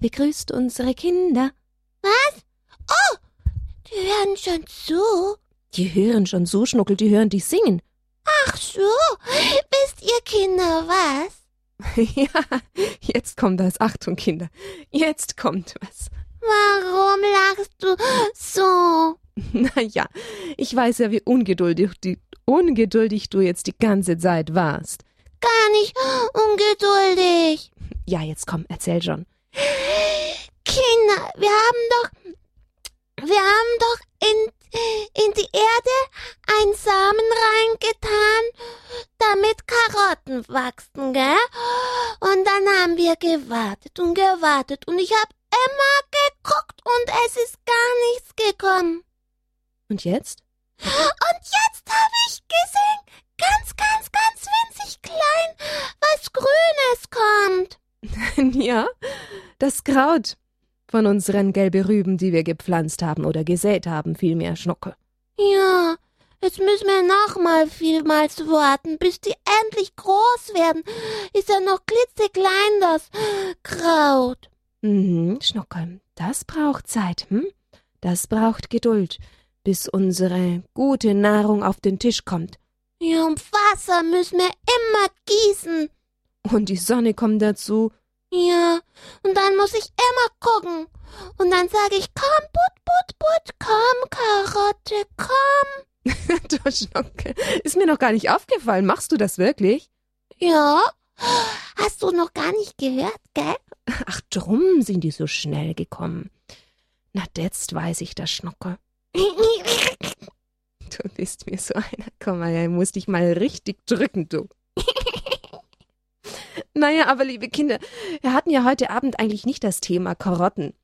begrüßt unsere Kinder. Was? Oh, die hören schon zu. Die hören schon so, Schnuckel, die hören dich singen. Ach so, wisst ihr Kinder was? ja, jetzt kommt das. Achtung, Kinder, jetzt kommt was. Warum lachst du so? Na ja, ich weiß ja, wie ungeduldig, die, ungeduldig du jetzt die ganze Zeit warst. Gar nicht ungeduldig. Ja, jetzt komm, erzähl schon. Kinder, wir haben doch, wir haben doch in, in die Erde einen Samen reingetan, damit Karotten wachsen, gell? Und dann haben wir gewartet und gewartet und ich hab immer geguckt und es ist gar nichts gekommen. Und jetzt? Und jetzt habe ich gesehen, ganz, ganz, ganz winzig klein, was Grünes kommt. ja, das Kraut von unseren gelben Rüben, die wir gepflanzt haben oder gesät haben, vielmehr Schnucke. Ja, jetzt müssen wir nochmal vielmals warten, bis die endlich groß werden. Ist ja noch klitzeklein, das Kraut. Mhm, Schnucke, das braucht Zeit, hm? Das braucht Geduld, bis unsere gute Nahrung auf den Tisch kommt. Ja, und Wasser müssen wir immer gießen. Und die Sonne kommt dazu. Ja, und dann muss ich immer gucken. Und dann sage ich, komm, put, put, put, komm, Karotte, komm. du Schnocke, ist mir noch gar nicht aufgefallen. Machst du das wirklich? Ja. Hast du noch gar nicht gehört, gell? Ach, drum sind die so schnell gekommen. Na, jetzt weiß ich das, Schnocke. Du bist mir so einer. Komm mal, ich muss dich mal richtig drücken, du. naja, aber liebe Kinder, wir hatten ja heute Abend eigentlich nicht das Thema Karotten,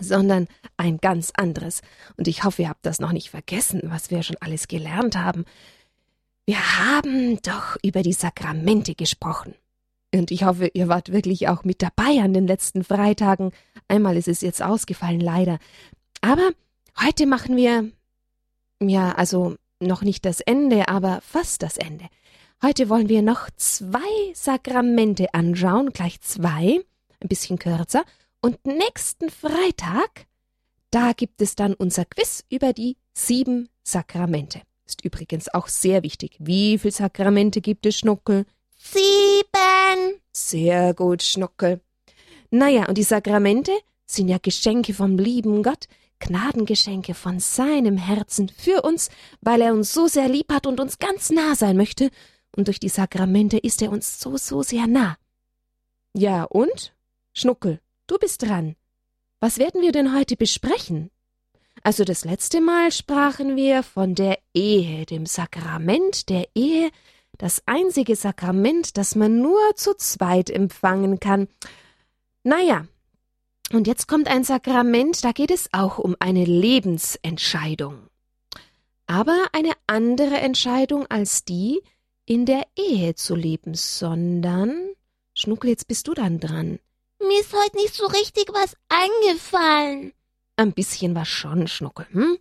sondern ein ganz anderes. Und ich hoffe, ihr habt das noch nicht vergessen, was wir schon alles gelernt haben. Wir haben doch über die Sakramente gesprochen. Und ich hoffe, ihr wart wirklich auch mit dabei an den letzten Freitagen. Einmal ist es jetzt ausgefallen, leider. Aber heute machen wir ja, also noch nicht das Ende, aber fast das Ende. Heute wollen wir noch zwei Sakramente anschauen, gleich zwei, ein bisschen kürzer. Und nächsten Freitag, da gibt es dann unser Quiz über die sieben Sakramente. Ist übrigens auch sehr wichtig. Wie viele Sakramente gibt es, Schnuckel? Sieben. Sehr gut, Schnuckel. Naja, und die Sakramente sind ja Geschenke vom lieben Gott, Gnadengeschenke von seinem Herzen für uns, weil er uns so sehr lieb hat und uns ganz nah sein möchte, und durch die Sakramente ist er uns so, so sehr nah. Ja, und? Schnuckel, du bist dran. Was werden wir denn heute besprechen? Also das letzte Mal sprachen wir von der Ehe, dem Sakrament der Ehe, das einzige Sakrament, das man nur zu zweit empfangen kann. Naja, und jetzt kommt ein Sakrament, da geht es auch um eine Lebensentscheidung. Aber eine andere Entscheidung als die, in der Ehe zu leben, sondern. Schnuckel, jetzt bist du dann dran. Mir ist heute nicht so richtig was eingefallen. Ein bisschen was schon, Schnuckel, hm?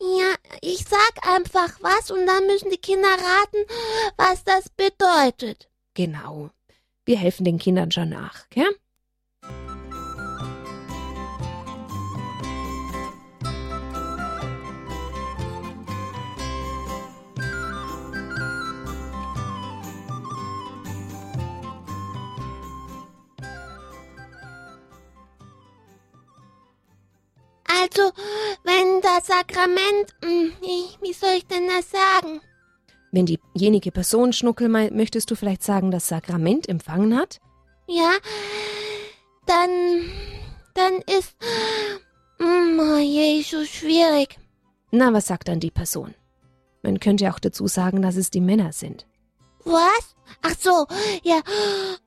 Ja, ich sag einfach was und dann müssen die Kinder raten, was das bedeutet. Genau. Wir helfen den Kindern schon nach, gell? Also, wenn das Sakrament, hm, wie soll ich denn das sagen? Wenn diejenige Person, Schnuckel, möchtest du vielleicht sagen, das Sakrament empfangen hat? Ja, dann, dann ist, oh je, so schwierig. Na, was sagt dann die Person? Man könnte auch dazu sagen, dass es die Männer sind. Was? Ach so, ja.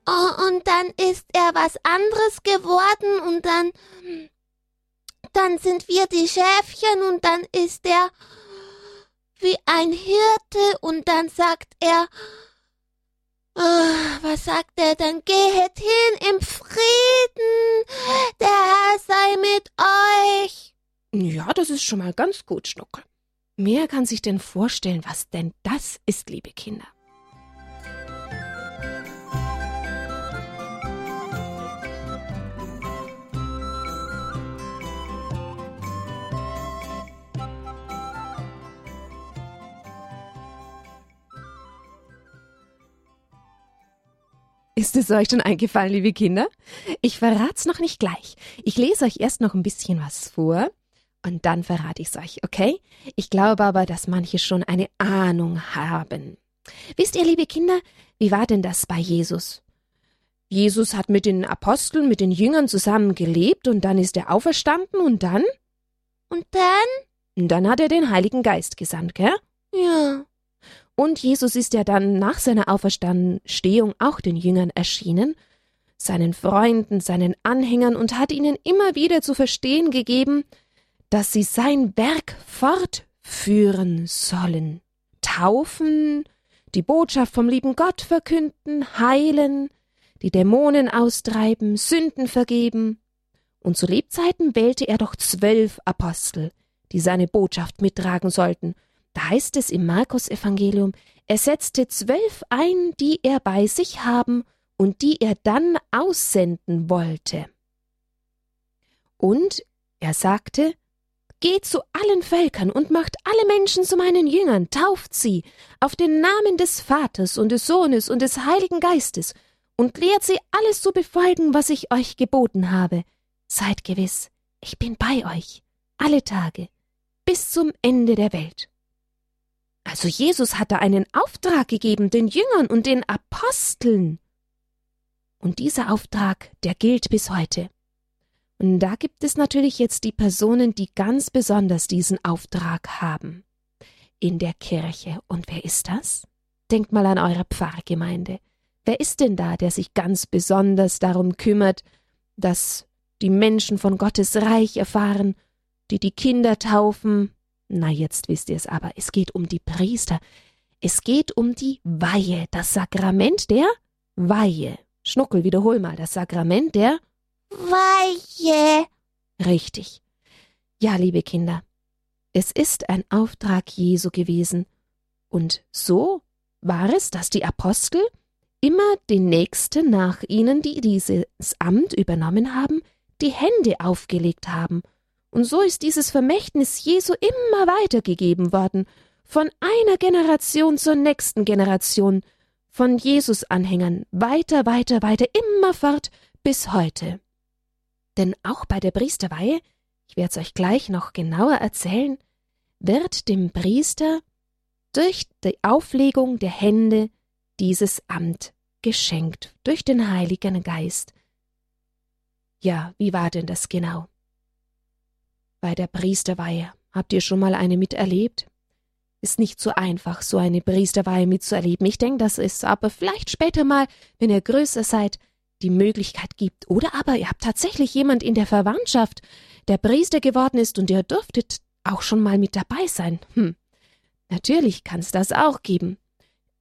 Oh, und dann ist er was anderes geworden und dann, dann sind wir die Schäfchen und dann ist er wie ein Hirte und dann sagt er, oh, was sagt er dann? Gehet hin im Frieden, der Herr sei mit euch. Ja, das ist schon mal ganz gut, Schnuckel. Mehr kann sich denn vorstellen, was denn das ist, liebe Kinder. Ist es euch schon eingefallen, liebe Kinder? Ich verrat's noch nicht gleich. Ich lese euch erst noch ein bisschen was vor und dann verrate ich's euch, okay? Ich glaube aber, dass manche schon eine Ahnung haben. Wisst ihr, liebe Kinder, wie war denn das bei Jesus? Jesus hat mit den Aposteln, mit den Jüngern zusammen gelebt und dann ist er auferstanden und dann? Und dann? Und dann hat er den Heiligen Geist gesandt, gell? Ja. Und Jesus ist ja dann nach seiner Auferstehung auch den Jüngern erschienen, seinen Freunden, seinen Anhängern und hat ihnen immer wieder zu verstehen gegeben, dass sie sein Werk fortführen sollen. Taufen, die Botschaft vom lieben Gott verkünden, heilen, die Dämonen austreiben, Sünden vergeben. Und zu Lebzeiten wählte er doch zwölf Apostel, die seine Botschaft mittragen sollten, da heißt es im Markus-Evangelium, er setzte zwölf ein, die er bei sich haben und die er dann aussenden wollte. Und er sagte, Geht zu allen Völkern und macht alle Menschen zu meinen Jüngern, tauft sie auf den Namen des Vaters und des Sohnes und des Heiligen Geistes und lehrt sie alles zu befolgen, was ich euch geboten habe. Seid gewiss, ich bin bei euch, alle Tage, bis zum Ende der Welt. Also Jesus hatte einen Auftrag gegeben den Jüngern und den Aposteln. Und dieser Auftrag, der gilt bis heute. Und da gibt es natürlich jetzt die Personen, die ganz besonders diesen Auftrag haben. In der Kirche. Und wer ist das? Denkt mal an eure Pfarrgemeinde. Wer ist denn da, der sich ganz besonders darum kümmert, dass die Menschen von Gottes Reich erfahren, die die Kinder taufen, na, jetzt wisst ihr es aber, es geht um die Priester. Es geht um die Weihe, das Sakrament der Weihe. Schnuckel, wiederhol mal, das Sakrament der Weihe. Richtig. Ja, liebe Kinder, es ist ein Auftrag Jesu gewesen. Und so war es, dass die Apostel immer den Nächsten nach ihnen, die dieses Amt übernommen haben, die Hände aufgelegt haben und so ist dieses Vermächtnis Jesu immer weitergegeben worden, von einer Generation zur nächsten Generation, von Jesus-Anhängern, weiter, weiter, weiter, immerfort bis heute. Denn auch bei der Priesterweihe, ich werde es euch gleich noch genauer erzählen, wird dem Priester durch die Auflegung der Hände dieses Amt geschenkt, durch den Heiligen Geist. Ja, wie war denn das genau? Bei der Priesterweihe. Habt ihr schon mal eine miterlebt? Ist nicht so einfach, so eine Priesterweihe mitzuerleben. Ich denke, dass es aber vielleicht später mal, wenn ihr größer seid, die Möglichkeit gibt. Oder aber ihr habt tatsächlich jemand in der Verwandtschaft, der Priester geworden ist und ihr dürftet auch schon mal mit dabei sein. Hm. Natürlich kann es das auch geben.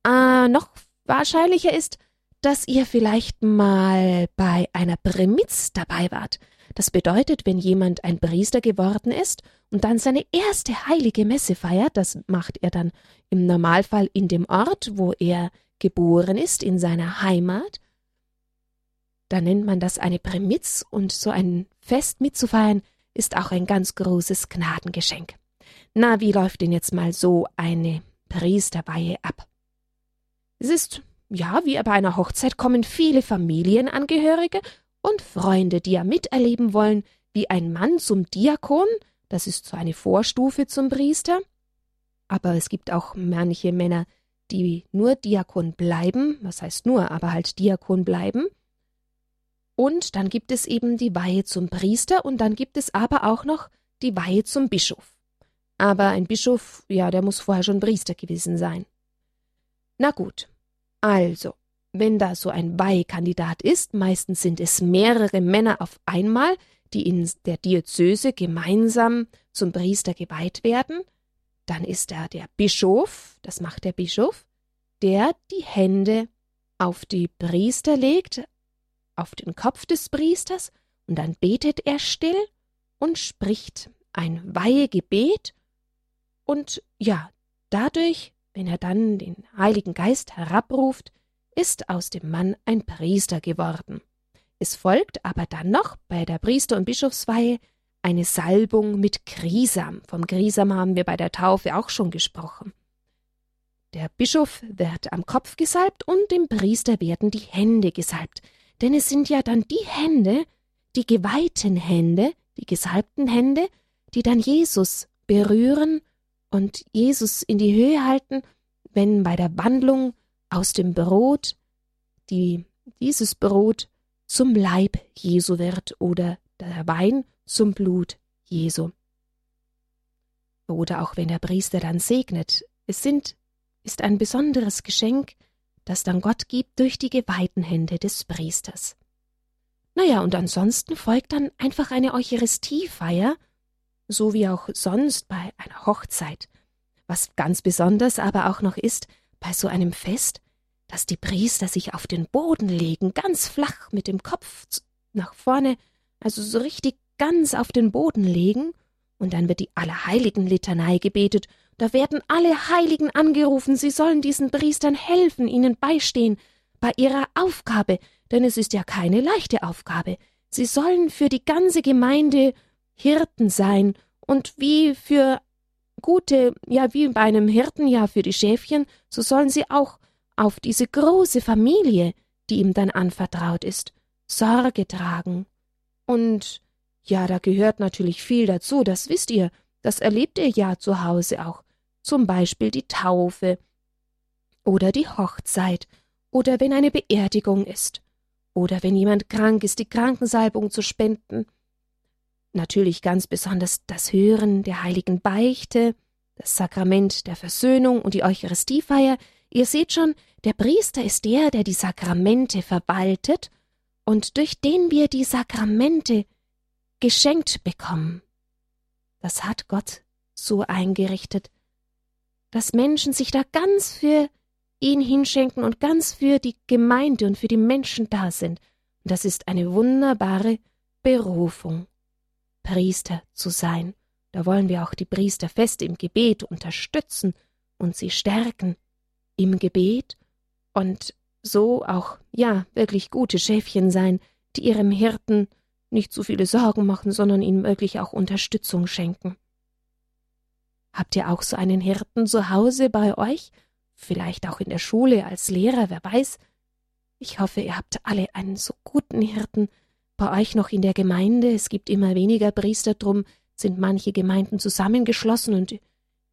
Äh, noch wahrscheinlicher ist, dass ihr vielleicht mal bei einer Prämitz dabei wart. Das bedeutet, wenn jemand ein Priester geworden ist und dann seine erste heilige Messe feiert, das macht er dann im Normalfall in dem Ort, wo er geboren ist, in seiner Heimat, dann nennt man das eine Prämitz und so ein Fest mitzufeiern ist auch ein ganz großes Gnadengeschenk. Na, wie läuft denn jetzt mal so eine Priesterweihe ab? Es ist, ja, wie bei einer Hochzeit kommen viele Familienangehörige und Freunde, die ja miterleben wollen, wie ein Mann zum Diakon, das ist so eine Vorstufe zum Priester, aber es gibt auch manche Männer, die nur Diakon bleiben, was heißt nur, aber halt Diakon bleiben. Und dann gibt es eben die Weihe zum Priester und dann gibt es aber auch noch die Weihe zum Bischof. Aber ein Bischof, ja, der muss vorher schon Priester gewesen sein. Na gut, also, wenn da so ein Weihkandidat ist, meistens sind es mehrere Männer auf einmal, die in der Diözese gemeinsam zum Priester geweiht werden, dann ist da der Bischof, das macht der Bischof, der die Hände auf die Priester legt, auf den Kopf des Priesters, und dann betet er still und spricht ein Weihegebet, und ja, dadurch, wenn er dann den Heiligen Geist herabruft, ist aus dem Mann ein Priester geworden. Es folgt aber dann noch bei der Priester- und Bischofsweihe eine Salbung mit Grisam. Vom Grisam haben wir bei der Taufe auch schon gesprochen. Der Bischof wird am Kopf gesalbt und dem Priester werden die Hände gesalbt. Denn es sind ja dann die Hände, die geweihten Hände, die gesalbten Hände, die dann Jesus berühren und Jesus in die Höhe halten, wenn bei der Wandlung aus dem Brot die, dieses Brot zum Leib Jesu wird oder der Wein zum Blut Jesu. Oder auch wenn der Priester dann segnet, es sind ist ein besonderes Geschenk, das dann Gott gibt durch die geweihten Hände des Priesters. Naja, und ansonsten folgt dann einfach eine Eucharistiefeier, so wie auch sonst bei einer Hochzeit. Was ganz besonders aber auch noch ist, bei so einem Fest, dass die Priester sich auf den Boden legen, ganz flach mit dem Kopf nach vorne, also so richtig ganz auf den Boden legen, und dann wird die Allerheiligen-Litanei gebetet. Da werden alle Heiligen angerufen, sie sollen diesen Priestern helfen, ihnen beistehen bei ihrer Aufgabe, denn es ist ja keine leichte Aufgabe. Sie sollen für die ganze Gemeinde Hirten sein. Und wie für gute, ja, wie bei einem Hirten ja für die Schäfchen, so sollen sie auch auf diese große Familie, die ihm dann anvertraut ist, Sorge tragen. Und ja, da gehört natürlich viel dazu, das wisst ihr, das erlebt ihr ja zu Hause auch, zum Beispiel die Taufe oder die Hochzeit oder wenn eine Beerdigung ist oder wenn jemand krank ist, die Krankensalbung zu spenden. Natürlich ganz besonders das Hören der heiligen Beichte, das Sakrament der Versöhnung und die Eucharistiefeier. Ihr seht schon, der Priester ist der, der die Sakramente verwaltet und durch den wir die Sakramente geschenkt bekommen. Das hat Gott so eingerichtet, dass Menschen sich da ganz für ihn hinschenken und ganz für die Gemeinde und für die Menschen da sind. Und das ist eine wunderbare Berufung, Priester zu sein. Da wollen wir auch die Priester fest im Gebet unterstützen und sie stärken im Gebet und so auch, ja, wirklich gute Schäfchen sein, die ihrem Hirten nicht zu viele Sorgen machen, sondern ihm wirklich auch Unterstützung schenken. Habt ihr auch so einen Hirten zu Hause bei euch? Vielleicht auch in der Schule als Lehrer, wer weiß? Ich hoffe, ihr habt alle einen so guten Hirten. Bei euch noch in der Gemeinde, es gibt immer weniger Priester, drum sind manche Gemeinden zusammengeschlossen und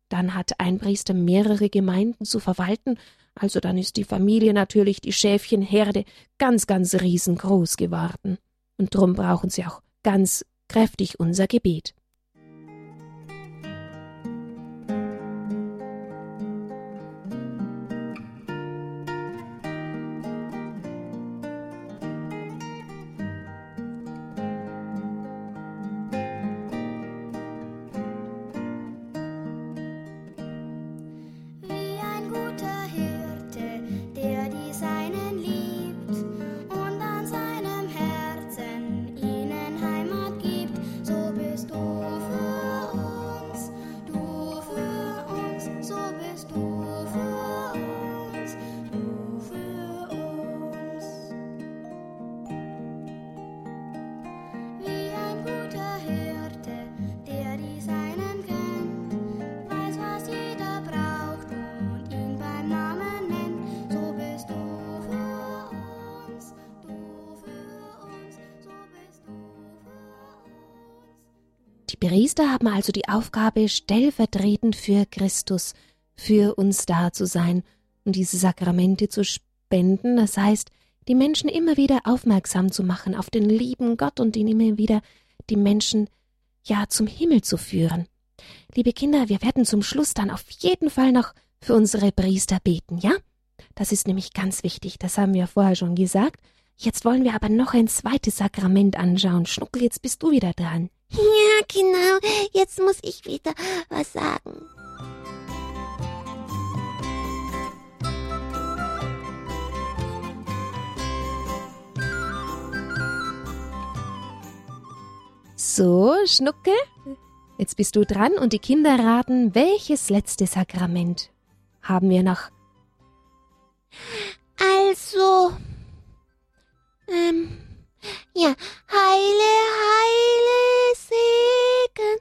dann hat ein Priester mehrere Gemeinden zu verwalten, also dann ist die Familie natürlich die Schäfchenherde ganz, ganz riesengroß geworden. Und drum brauchen sie auch ganz kräftig unser Gebet. Priester haben also die Aufgabe, stellvertretend für Christus, für uns da zu sein und diese Sakramente zu spenden, das heißt, die Menschen immer wieder aufmerksam zu machen auf den lieben Gott und ihn immer wieder die Menschen ja zum Himmel zu führen. Liebe Kinder, wir werden zum Schluss dann auf jeden Fall noch für unsere Priester beten, ja? Das ist nämlich ganz wichtig, das haben wir vorher schon gesagt. Jetzt wollen wir aber noch ein zweites Sakrament anschauen. Schnuckel, jetzt bist du wieder dran. Ja, genau. Jetzt muss ich wieder was sagen. So, Schnucke, jetzt bist du dran und die Kinder raten, welches letzte Sakrament haben wir noch? Also, ähm, ja, heile, heile Segen,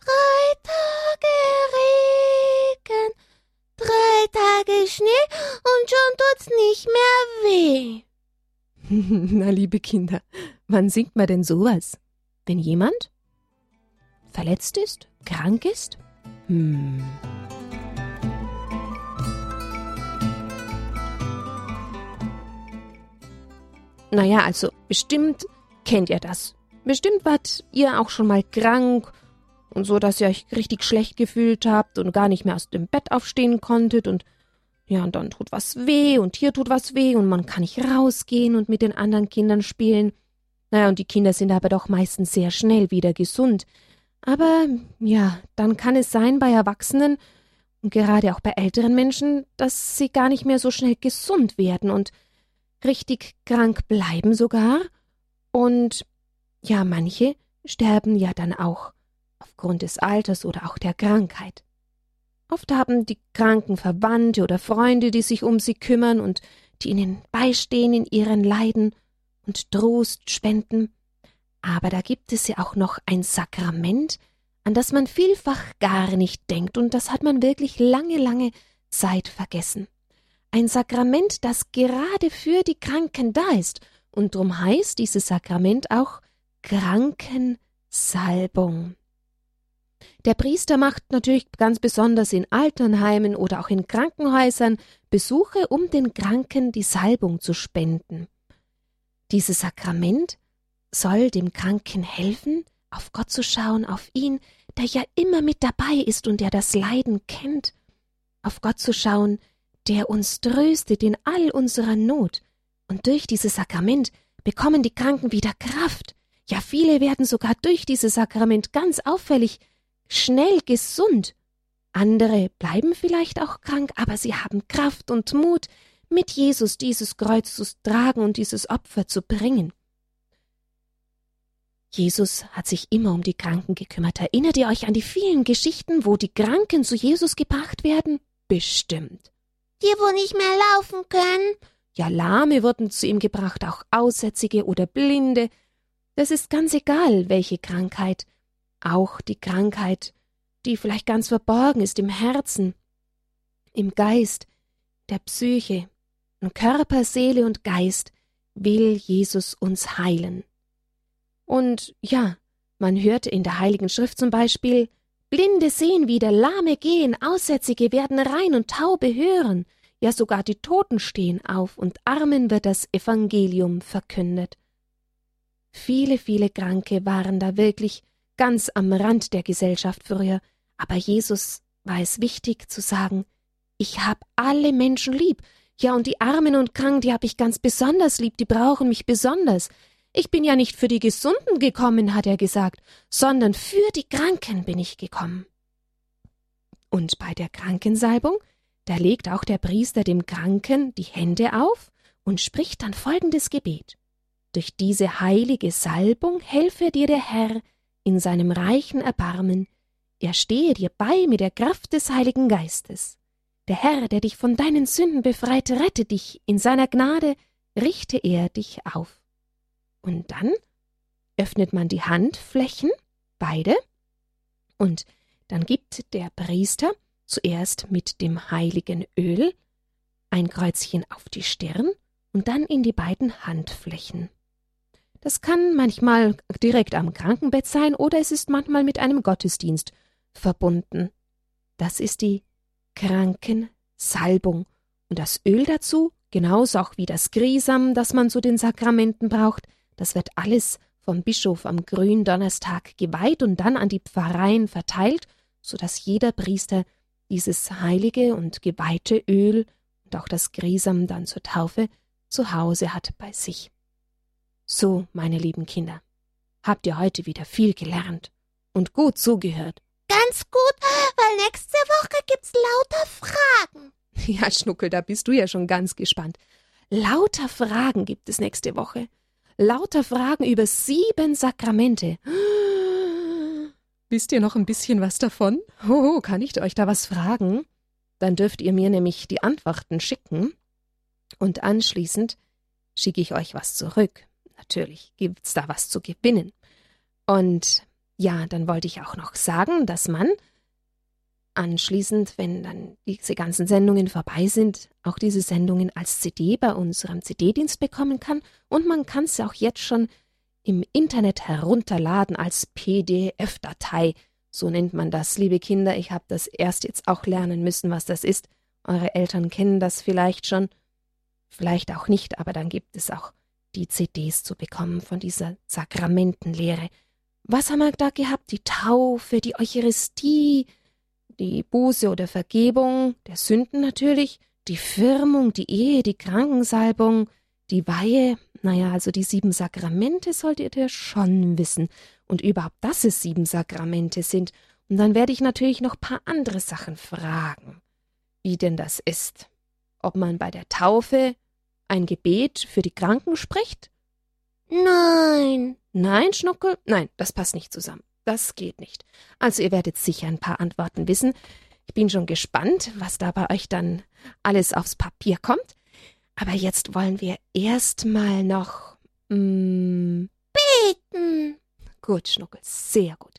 drei Tage Regen, drei Tage und schon tut's nicht mehr weh. Na, liebe Kinder, wann singt man denn sowas? Wenn jemand verletzt ist, krank ist? Hm. Naja, also bestimmt kennt ihr das. Bestimmt wart ihr auch schon mal krank und so, dass ihr euch richtig schlecht gefühlt habt und gar nicht mehr aus dem Bett aufstehen konntet und ja, und dann tut was weh und hier tut was weh und man kann nicht rausgehen und mit den anderen Kindern spielen. Naja, und die Kinder sind aber doch meistens sehr schnell wieder gesund. Aber ja, dann kann es sein bei Erwachsenen und gerade auch bei älteren Menschen, dass sie gar nicht mehr so schnell gesund werden und richtig krank bleiben sogar. Und ja, manche sterben ja dann auch aufgrund des Alters oder auch der Krankheit. Oft haben die Kranken Verwandte oder Freunde, die sich um sie kümmern und die ihnen beistehen in ihren Leiden und Trost spenden. Aber da gibt es ja auch noch ein Sakrament, an das man vielfach gar nicht denkt, und das hat man wirklich lange, lange Zeit vergessen. Ein Sakrament, das gerade für die Kranken da ist, und drum heißt dieses Sakrament auch Krankensalbung. Der Priester macht natürlich ganz besonders in Alternheimen oder auch in Krankenhäusern Besuche, um den Kranken die Salbung zu spenden. Dieses Sakrament soll dem Kranken helfen, auf Gott zu schauen, auf ihn, der ja immer mit dabei ist und der das Leiden kennt, auf Gott zu schauen, der uns tröstet in all unserer Not, und durch dieses Sakrament bekommen die Kranken wieder Kraft, ja viele werden sogar durch dieses Sakrament ganz auffällig schnell gesund. Andere bleiben vielleicht auch krank, aber sie haben Kraft und Mut, mit Jesus dieses Kreuz zu tragen und dieses Opfer zu bringen. Jesus hat sich immer um die Kranken gekümmert. Erinnert ihr euch an die vielen Geschichten, wo die Kranken zu Jesus gebracht werden? Bestimmt. Die, wo nicht mehr laufen können? Ja, Lahme wurden zu ihm gebracht, auch Aussätzige oder Blinde. Das ist ganz egal, welche Krankheit auch die Krankheit, die vielleicht ganz verborgen ist im Herzen, im Geist, der Psyche, in Körper, Seele und Geist, will Jesus uns heilen. Und ja, man hört in der Heiligen Schrift zum Beispiel, Blinde sehen wieder, Lahme gehen, Aussätzige werden rein und Taube hören, ja sogar die Toten stehen auf und Armen wird das Evangelium verkündet. Viele, viele Kranke waren da wirklich ganz am Rand der Gesellschaft früher, aber Jesus war es wichtig zu sagen, ich hab alle Menschen lieb, ja und die Armen und Kranken, die hab ich ganz besonders lieb, die brauchen mich besonders. Ich bin ja nicht für die Gesunden gekommen, hat er gesagt, sondern für die Kranken bin ich gekommen. Und bei der Krankensalbung, da legt auch der Priester dem Kranken die Hände auf und spricht dann folgendes Gebet. Durch diese heilige Salbung helfe dir der Herr, in seinem reichen Erbarmen, er stehe dir bei mit der Kraft des Heiligen Geistes. Der Herr, der dich von deinen Sünden befreit, rette dich, in seiner Gnade richte er dich auf. Und dann öffnet man die Handflächen, beide, und dann gibt der Priester zuerst mit dem heiligen Öl ein Kreuzchen auf die Stirn und dann in die beiden Handflächen. Das kann manchmal direkt am Krankenbett sein oder es ist manchmal mit einem Gottesdienst verbunden. Das ist die Krankensalbung. Und das Öl dazu, genauso auch wie das Grisam, das man zu den Sakramenten braucht, das wird alles vom Bischof am Gründonnerstag geweiht und dann an die Pfarreien verteilt, so dass jeder Priester dieses heilige und geweihte Öl und auch das Grisam dann zur Taufe zu Hause hat bei sich. So, meine lieben Kinder, habt ihr heute wieder viel gelernt und gut zugehört. Ganz gut, weil nächste Woche gibt's lauter Fragen. Ja, Schnuckel, da bist du ja schon ganz gespannt. Lauter Fragen gibt es nächste Woche. Lauter Fragen über sieben Sakramente. Wisst ihr noch ein bisschen was davon? Oh, kann ich euch da was fragen? Dann dürft ihr mir nämlich die Antworten schicken und anschließend schicke ich euch was zurück natürlich gibt's da was zu gewinnen. Und ja, dann wollte ich auch noch sagen, dass man anschließend, wenn dann diese ganzen Sendungen vorbei sind, auch diese Sendungen als CD bei unserem CD-Dienst bekommen kann. Und man kann es auch jetzt schon im Internet herunterladen als PDF-Datei. So nennt man das, liebe Kinder. Ich habe das erst jetzt auch lernen müssen, was das ist. Eure Eltern kennen das vielleicht schon, vielleicht auch nicht, aber dann gibt es auch die CDs zu bekommen von dieser Sakramentenlehre. Was haben wir da gehabt? Die Taufe, die Eucharistie, die Buße oder Vergebung der Sünden natürlich, die Firmung, die Ehe, die Krankensalbung, die Weihe, naja, also die sieben Sakramente solltet ihr schon wissen. Und überhaupt, dass es sieben Sakramente sind. Und dann werde ich natürlich noch paar andere Sachen fragen. Wie denn das ist. Ob man bei der Taufe ein Gebet für die Kranken spricht? Nein. Nein, Schnuckel? Nein, das passt nicht zusammen. Das geht nicht. Also ihr werdet sicher ein paar Antworten wissen. Ich bin schon gespannt, was da bei euch dann alles aufs Papier kommt. Aber jetzt wollen wir erst mal noch mm, beten. Gut, Schnuckel, sehr gut.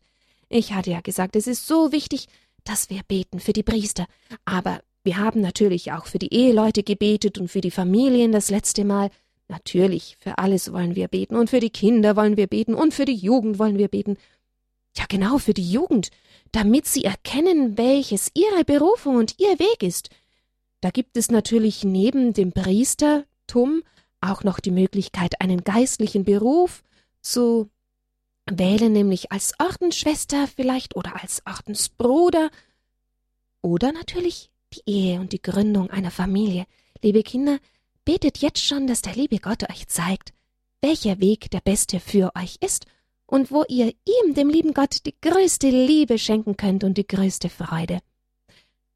Ich hatte ja gesagt, es ist so wichtig, dass wir beten für die Priester. Aber wir haben natürlich auch für die Eheleute gebetet und für die Familien das letzte Mal. Natürlich, für alles wollen wir beten und für die Kinder wollen wir beten und für die Jugend wollen wir beten. Ja, genau, für die Jugend, damit sie erkennen, welches ihre Berufung und ihr Weg ist. Da gibt es natürlich neben dem Priestertum auch noch die Möglichkeit, einen geistlichen Beruf zu wählen, nämlich als Ordensschwester vielleicht oder als Ordensbruder oder natürlich die Ehe und die Gründung einer Familie. Liebe Kinder, betet jetzt schon, dass der liebe Gott euch zeigt, welcher Weg der beste für euch ist und wo ihr ihm, dem lieben Gott, die größte Liebe schenken könnt und die größte Freude.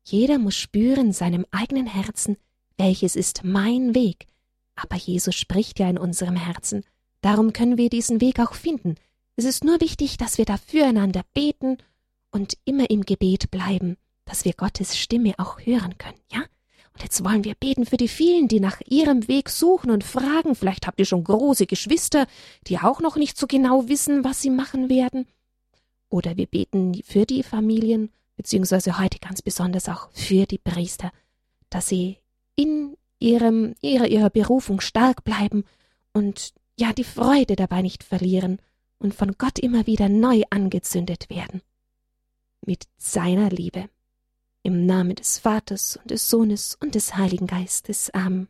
Jeder muss spüren in seinem eigenen Herzen, welches ist mein Weg. Aber Jesus spricht ja in unserem Herzen. Darum können wir diesen Weg auch finden. Es ist nur wichtig, dass wir da füreinander beten und immer im Gebet bleiben, dass wir Gottes Stimme auch hören können, ja? Und jetzt wollen wir beten für die vielen, die nach ihrem Weg suchen und fragen. Vielleicht habt ihr schon große Geschwister, die auch noch nicht so genau wissen, was sie machen werden. Oder wir beten für die Familien, beziehungsweise heute ganz besonders auch für die Priester, dass sie in ihrem, ihrer, ihrer Berufung stark bleiben und ja die Freude dabei nicht verlieren und von Gott immer wieder neu angezündet werden. Mit seiner Liebe. Im Namen des Vaters und des Sohnes und des Heiligen Geistes. Amen.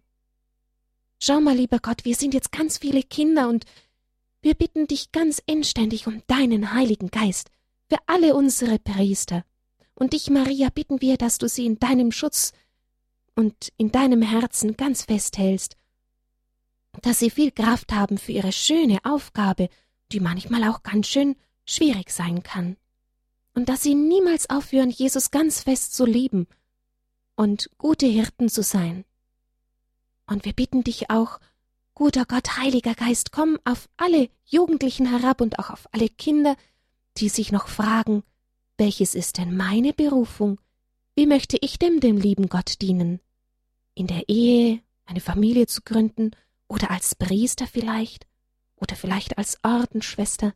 Schau mal, lieber Gott, wir sind jetzt ganz viele Kinder und wir bitten dich ganz inständig um deinen Heiligen Geist für alle unsere Priester. Und dich, Maria, bitten wir, dass du sie in deinem Schutz und in deinem Herzen ganz festhältst, dass sie viel Kraft haben für ihre schöne Aufgabe, die manchmal auch ganz schön schwierig sein kann und dass sie niemals aufhören, Jesus ganz fest zu lieben und gute Hirten zu sein. Und wir bitten dich auch, guter Gott, Heiliger Geist, komm auf alle Jugendlichen herab und auch auf alle Kinder, die sich noch fragen, welches ist denn meine Berufung? Wie möchte ich dem dem lieben Gott dienen? In der Ehe eine Familie zu gründen oder als Priester vielleicht oder vielleicht als Ordensschwester?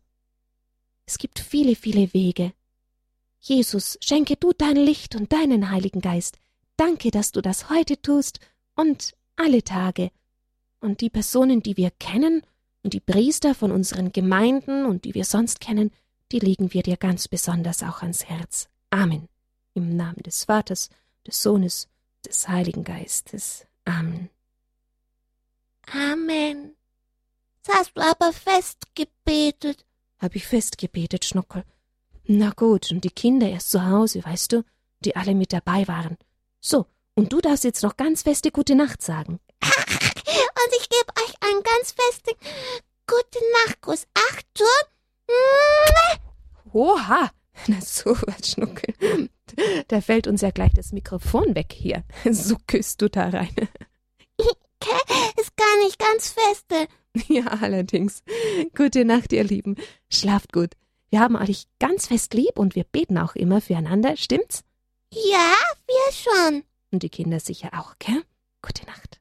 Es gibt viele, viele Wege, Jesus, schenke du dein Licht und deinen Heiligen Geist. Danke, dass du das heute tust und alle Tage. Und die Personen, die wir kennen, und die Priester von unseren Gemeinden und die wir sonst kennen, die legen wir dir ganz besonders auch ans Herz. Amen. Im Namen des Vaters, des Sohnes, des Heiligen Geistes. Amen. Amen. Das hast du aber festgebetet. Hab ich festgebetet, Schnuckel. Na gut, und die Kinder erst zu Hause, weißt du, die alle mit dabei waren. So, und du darfst jetzt noch ganz feste Gute Nacht sagen. und ich gebe euch einen ganz festen Gute Nachtkuss. Achtung! Oha! Na so was, Schnuckel. Da fällt uns ja gleich das Mikrofon weg hier. So küsst du da rein. Ist gar nicht ganz feste. Ja, allerdings. Gute Nacht, ihr Lieben. Schlaft gut. Wir haben euch ganz fest lieb und wir beten auch immer füreinander, stimmt's? Ja, wir schon. Und die Kinder sicher auch, gell? Gute Nacht.